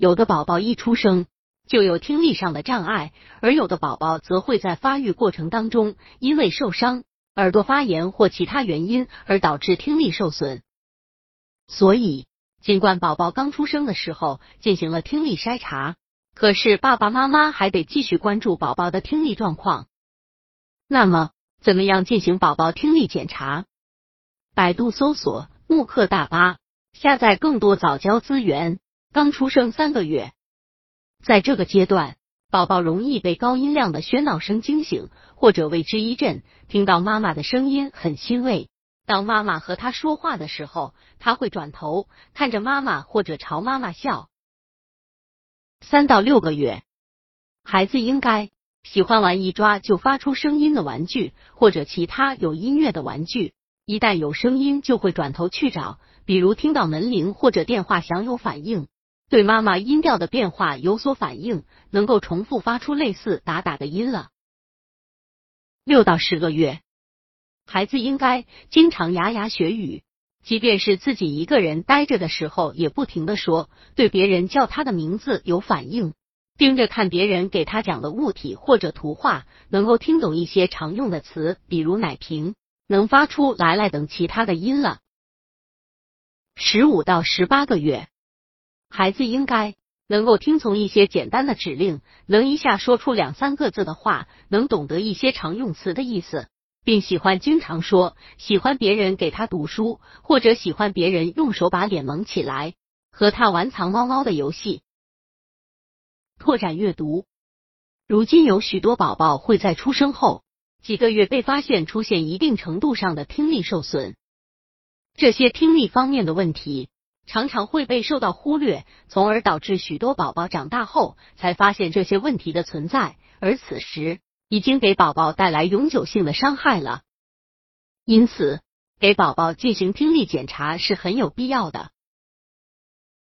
有的宝宝一出生就有听力上的障碍，而有的宝宝则会在发育过程当中因为受伤、耳朵发炎或其他原因而导致听力受损。所以，尽管宝宝刚出生的时候进行了听力筛查，可是爸爸妈妈还得继续关注宝宝的听力状况。那么，怎么样进行宝宝听力检查？百度搜索“慕课大巴”，下载更多早教资源。刚出生三个月，在这个阶段，宝宝容易被高音量的喧闹声惊醒，或者为之一震。听到妈妈的声音很欣慰。当妈妈和他说话的时候，他会转头看着妈妈，或者朝妈妈笑。三到六个月，孩子应该。喜欢玩一抓就发出声音的玩具，或者其他有音乐的玩具。一旦有声音，就会转头去找，比如听到门铃或者电话响有反应，对妈妈音调的变化有所反应，能够重复发出类似打打的音了。六到十个月，孩子应该经常牙牙学语，即便是自己一个人呆着的时候，也不停的说，对别人叫他的名字有反应。盯着看别人给他讲的物体或者图画，能够听懂一些常用的词，比如奶瓶，能发出来来等其他的音了。十五到十八个月，孩子应该能够听从一些简单的指令，能一下说出两三个字的话，能懂得一些常用词的意思，并喜欢经常说，喜欢别人给他读书，或者喜欢别人用手把脸蒙起来，和他玩藏猫猫的游戏。拓展阅读。如今有许多宝宝会在出生后几个月被发现出现一定程度上的听力受损，这些听力方面的问题常常会被受到忽略，从而导致许多宝宝长大后才发现这些问题的存在，而此时已经给宝宝带来永久性的伤害了。因此，给宝宝进行听力检查是很有必要的。